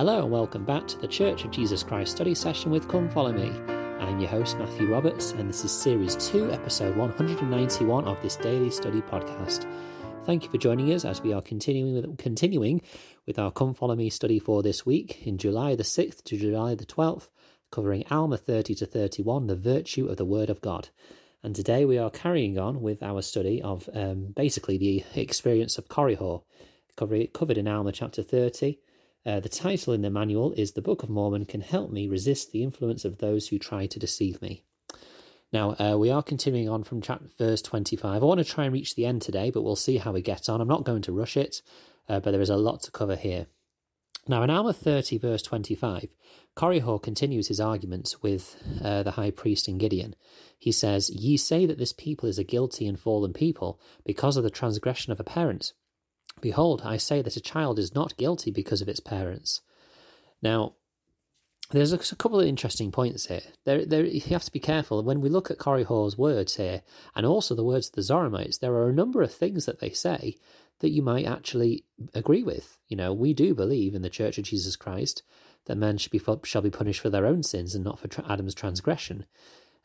Hello and welcome back to the Church of Jesus Christ study session with Come Follow Me. I'm your host, Matthew Roberts, and this is Series 2, Episode 191 of this daily study podcast. Thank you for joining us as we are continuing with, continuing with our Come Follow Me study for this week in July the 6th to July the 12th, covering Alma 30 to 31, the virtue of the Word of God. And today we are carrying on with our study of um, basically the experience of Korihor, covered in Alma chapter 30 uh, the title in the manual is The Book of Mormon Can Help Me Resist the Influence of Those Who Try to Deceive Me. Now, uh, we are continuing on from chapter, verse 25. I want to try and reach the end today, but we'll see how we get on. I'm not going to rush it, uh, but there is a lot to cover here. Now, in Alma 30, verse 25, Korihor continues his arguments with uh, the high priest and Gideon. He says, Ye say that this people is a guilty and fallen people because of the transgression of a parent. Behold, I say that a child is not guilty because of its parents. Now, there's a, couple of interesting points here. There, there, you have to be careful when we look at Korihor's words here, and also the words of the Zoramites. There are a number of things that they say that you might actually agree with. You know, we do believe in the Church of Jesus Christ that men should be shall be punished for their own sins and not for Adam's transgression.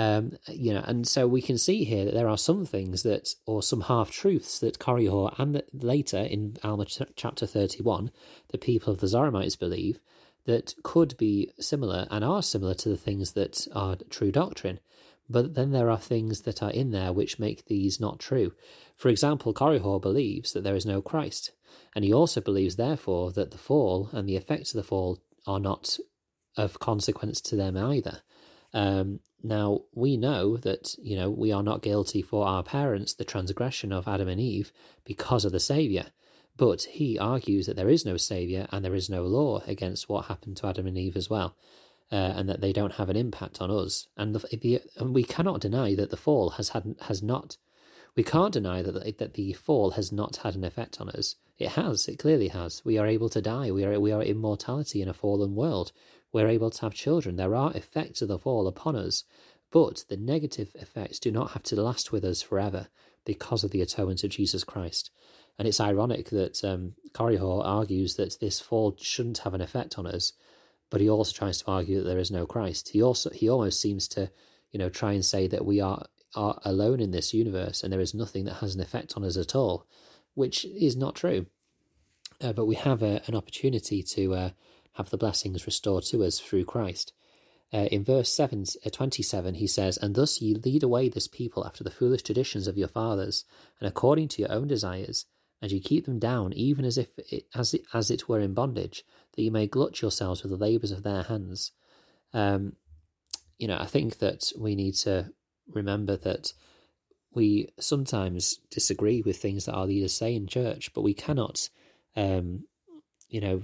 Um, you know, and so we can see here that there are some things that, or some half truths that Korihor and later in Alma chapter 31, the people of the Zoramites believe that could be similar and are similar to the things that are true doctrine. But then there are things that are in there which make these not true. For example, Korihor believes that there is no Christ, and he also believes, therefore, that the fall and the effects of the fall are not of consequence to them either. Um, now, we know that, you know, we are not guilty for our parents, the transgression of Adam and Eve, because of the Saviour. But he argues that there is no Saviour and there is no law against what happened to Adam and Eve as well, uh, and that they don't have an impact on us. And, the, the, and we cannot deny that the fall has had has not. We can't deny that the, that the fall has not had an effect on us. It has. It clearly has. We are able to die. We are we are immortality in a fallen world we're able to have children. There are effects of the fall upon us, but the negative effects do not have to last with us forever because of the atonement of Jesus Christ. And it's ironic that um, Korihor argues that this fall shouldn't have an effect on us, but he also tries to argue that there is no Christ. He also he almost seems to, you know, try and say that we are are alone in this universe and there is nothing that has an effect on us at all, which is not true. Uh, but we have a, an opportunity to uh, have the blessings restored to us through Christ. Uh, in verse 7, uh, 27, he says, And thus ye lead away this people after the foolish traditions of your fathers, and according to your own desires, and ye keep them down, even as if it, as, it, as it were in bondage, that ye may glut yourselves with the labours of their hands. Um, you know, I think that we need to remember that we sometimes disagree with things that our leaders say in church, but we cannot, um, you know,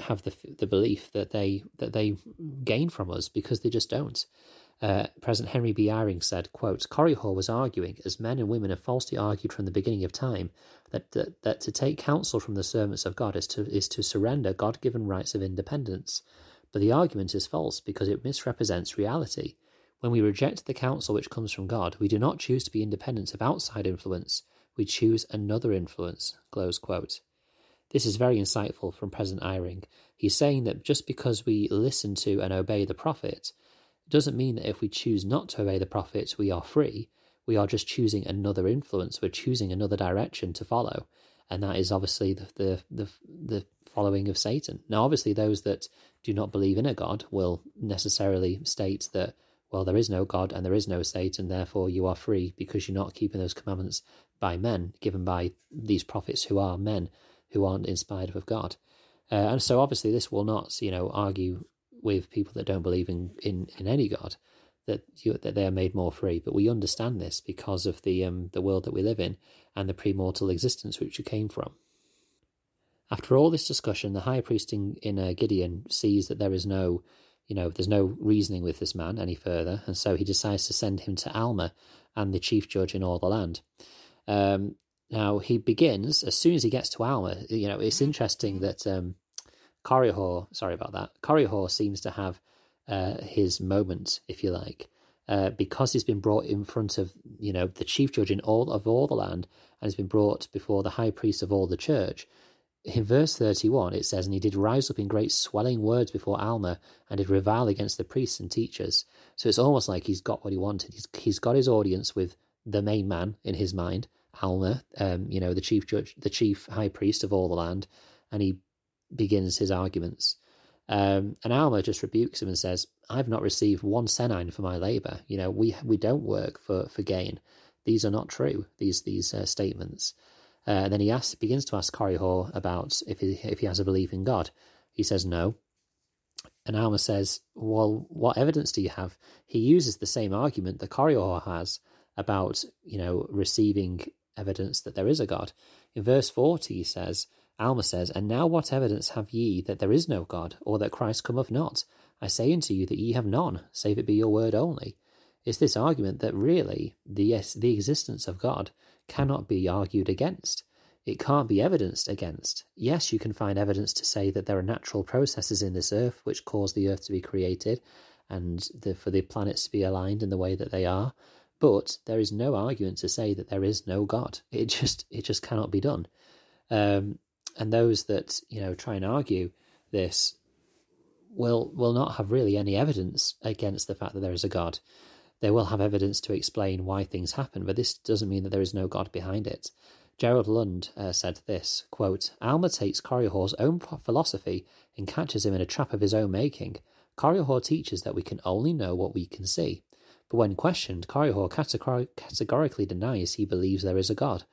have the the belief that they that they gain from us because they just don't. Uh, President Henry B. Eyring said, quote, Hall was arguing, as men and women have falsely argued from the beginning of time, that, that, that to take counsel from the servants of God is to, is to surrender God-given rights of independence. But the argument is false because it misrepresents reality. When we reject the counsel which comes from God, we do not choose to be independent of outside influence, we choose another influence. Close quote. This is very insightful from President Eyring. He's saying that just because we listen to and obey the prophet doesn't mean that if we choose not to obey the prophet, we are free. We are just choosing another influence. We're choosing another direction to follow. And that is obviously the, the, the, the following of Satan. Now, obviously, those that do not believe in a God will necessarily state that, well, there is no God and there is no Satan, therefore you are free because you're not keeping those commandments by men, given by these prophets who are men who aren't inspired of God. Uh, and so obviously this will not, you know, argue with people that don't believe in, in, in any God that you, that they are made more free. But we understand this because of the um, the world that we live in and the premortal existence which you came from. After all this discussion, the high priest in, in uh, Gideon sees that there is no, you know, there's no reasoning with this man any further, and so he decides to send him to Alma and the chief judge in all the land. Um, now he begins as soon as he gets to Alma. You know, it's interesting that um, Korihor, sorry about that, Korihor seems to have uh, his moment, if you like, uh, because he's been brought in front of you know the chief judge in all of all the land, and has been brought before the high priest of all the church. in verse 31, it says, And he did rise up in great swelling words before Alma, and did revile against the priests and teachers. So it's almost like he's got what he wanted. He's, he's got his audience with the main man in his mind, Alma, um, you know, the chief judge, the chief high priest of all the land, and he begins his arguments. Um, and Alma just rebukes him and says, I've not received one senine for my labour. You know, we we don't work for, for gain. These are not true, these these uh, statements. Uh, and then he asks, begins to ask Korihor about if he, if he has a belief in God. He says no. And Alma says, well, what evidence do you have? He uses the same argument that Korihor has about, you know, receiving evidence that there is a God. In verse 40, he says, Alma says, And now what evidence have ye that there is no God, or that Christ cometh not? I say unto you that ye have none, save it be your word only. Is this argument that really the, yes, the existence of God cannot be argued against. It can't be evidenced against. Yes, you can find evidence to say that there are natural processes in this earth which cause the earth to be created and the, for the planets to be aligned in the way that they are. But there is no argument to say that there is no God. It just it just cannot be done. Um, and those that you know try and argue this will will not have really any evidence against the fact that there is a God they will have evidence to explain why things happen, but this doesn't mean that there is no God behind it. Gerald Lund uh, said this quote, Alma takes Korihor's own philosophy and catches him in a trap of his own making. Korihor teaches that we can only know what we can see. But when questioned, Korihor categorically denies he believes there is a God.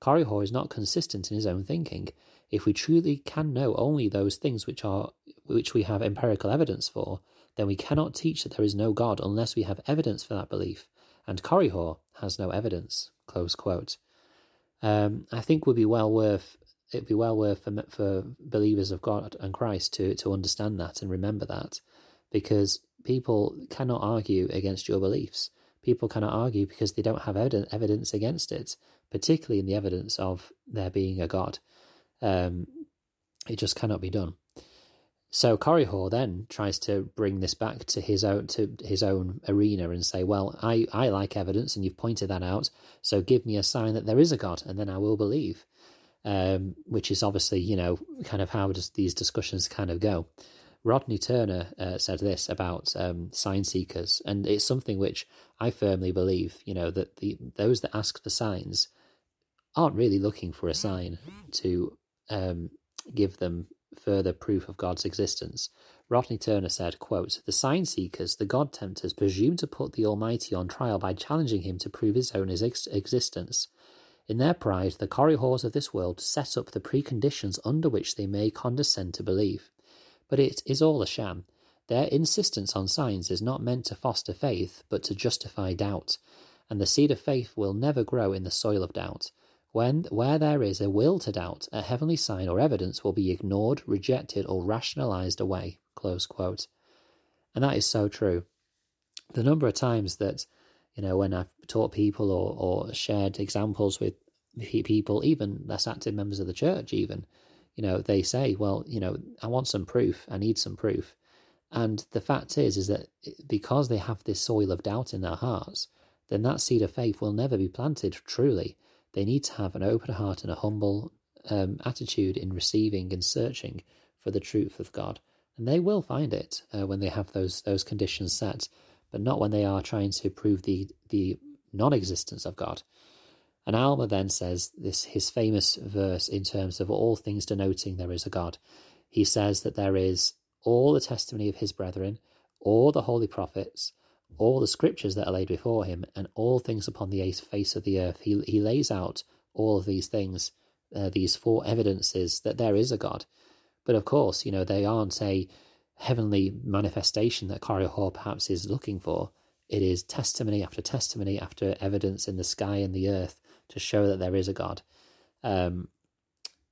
Korihor is not consistent in his own thinking. If we truly can know only those things which are which we have empirical evidence for, then we cannot teach that there is no God unless we have evidence for that belief, and Korihor has no evidence. Close quote. Um, I think would be well worth it'd be well worth for, for believers of God and Christ to to understand that and remember that, because people cannot argue against your beliefs. People cannot argue because they don't have evidence against it, particularly in the evidence of there being a God. Um, it just cannot be done. So Korihor then tries to bring this back to his own to his own arena and say, "Well, I I like evidence, and you've pointed that out. So give me a sign that there is a God, and then I will believe." Um, which is obviously, you know, kind of how does these discussions kind of go. Rodney Turner uh, said this about um, sign seekers, and it's something which I firmly believe. You know that the those that ask for signs aren't really looking for a sign to um, give them further proof of God's existence. Rodney Turner said, quote, The sign seekers, the God tempters, presume to put the Almighty on trial by challenging him to prove his own ex- existence. In their pride, the Korihors of this world set up the preconditions under which they may condescend to believe. But it is all a sham. Their insistence on signs is not meant to foster faith, but to justify doubt, and the seed of faith will never grow in the soil of doubt. When, where there is a will to doubt, a heavenly sign or evidence will be ignored, rejected, or rationalized away. And that is so true. The number of times that, you know, when I've taught people or, or shared examples with people, even less active members of the church, even, you know, they say, well, you know, I want some proof, I need some proof. And the fact is, is that because they have this soil of doubt in their hearts, then that seed of faith will never be planted truly they need to have an open heart and a humble um, attitude in receiving and searching for the truth of God. And they will find it uh, when they have those those conditions set, but not when they are trying to prove the the non-existence of God. And Alma then says this his famous verse in terms of all things denoting there is a God. He says that there is all the testimony of his brethren, all the holy prophets, all the scriptures that are laid before him, and all things upon the face of the earth. He, he lays out all of these things, uh, these four evidences that there is a God. But of course, you know, they aren't a heavenly manifestation that Korihor perhaps is looking for. It is testimony after testimony after evidence in the sky and the earth to show that there is a God. Um,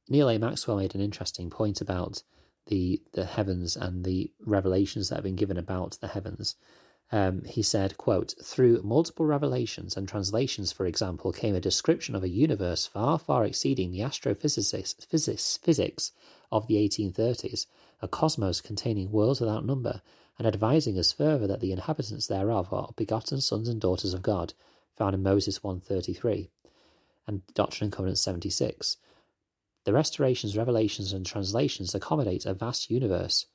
Neal A. Maxwell made an interesting point about the the heavens and the revelations that have been given about the heavens. Um, he said, quote, Through multiple revelations and translations, for example, came a description of a universe far, far exceeding the astrophysics physics, physics of the 1830s, a cosmos containing worlds without number, and advising us further that the inhabitants thereof are begotten sons and daughters of God, found in Moses 133 and Doctrine and Covenants 76. The restorations, revelations, and translations accommodate a vast universe.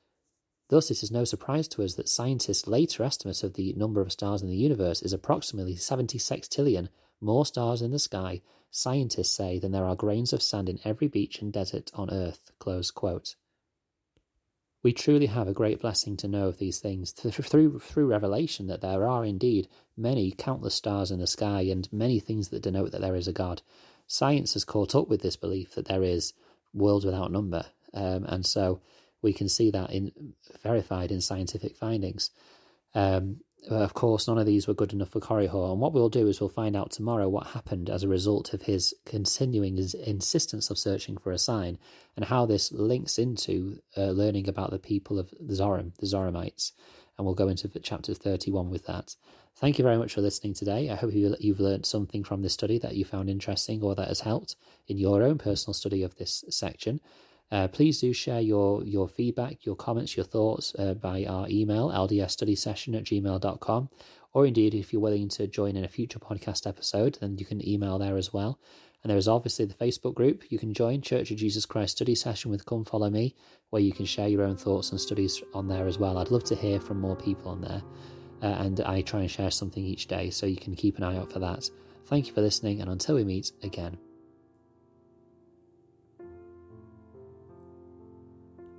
Thus, it is no surprise to us that scientists' later estimate of the number of stars in the universe is approximately 70 sextillion, more stars in the sky, scientists say, than there are grains of sand in every beach and desert on Earth. We truly have a great blessing to know of these things through, through revelation that there are indeed many countless stars in the sky and many things that denote that there is a God. Science has caught up with this belief that there is worlds without number, um, and so we can see that in verified in scientific findings. Um, of course, none of these were good enough for Korihor, and what we'll do is we'll find out tomorrow what happened as a result of his continuing his insistence of searching for a sign, and how this links into uh, learning about the people of Zoram, the Zoramites, and we'll go into chapter 31 with that. Thank you very much for listening today. I hope you've learned something from this study that you found interesting or that has helped in your own personal study of this section. Uh, please do share your, your feedback, your comments, your thoughts uh, by our email, ldsstudysession at gmail.com. Or indeed, if you're willing to join in a future podcast episode, then you can email there as well. And there is obviously the Facebook group you can join, Church of Jesus Christ Study Session with Come Follow Me, where you can share your own thoughts and studies on there as well. I'd love to hear from more people on there. Uh, and I try and share something each day, so you can keep an eye out for that. Thank you for listening, and until we meet again.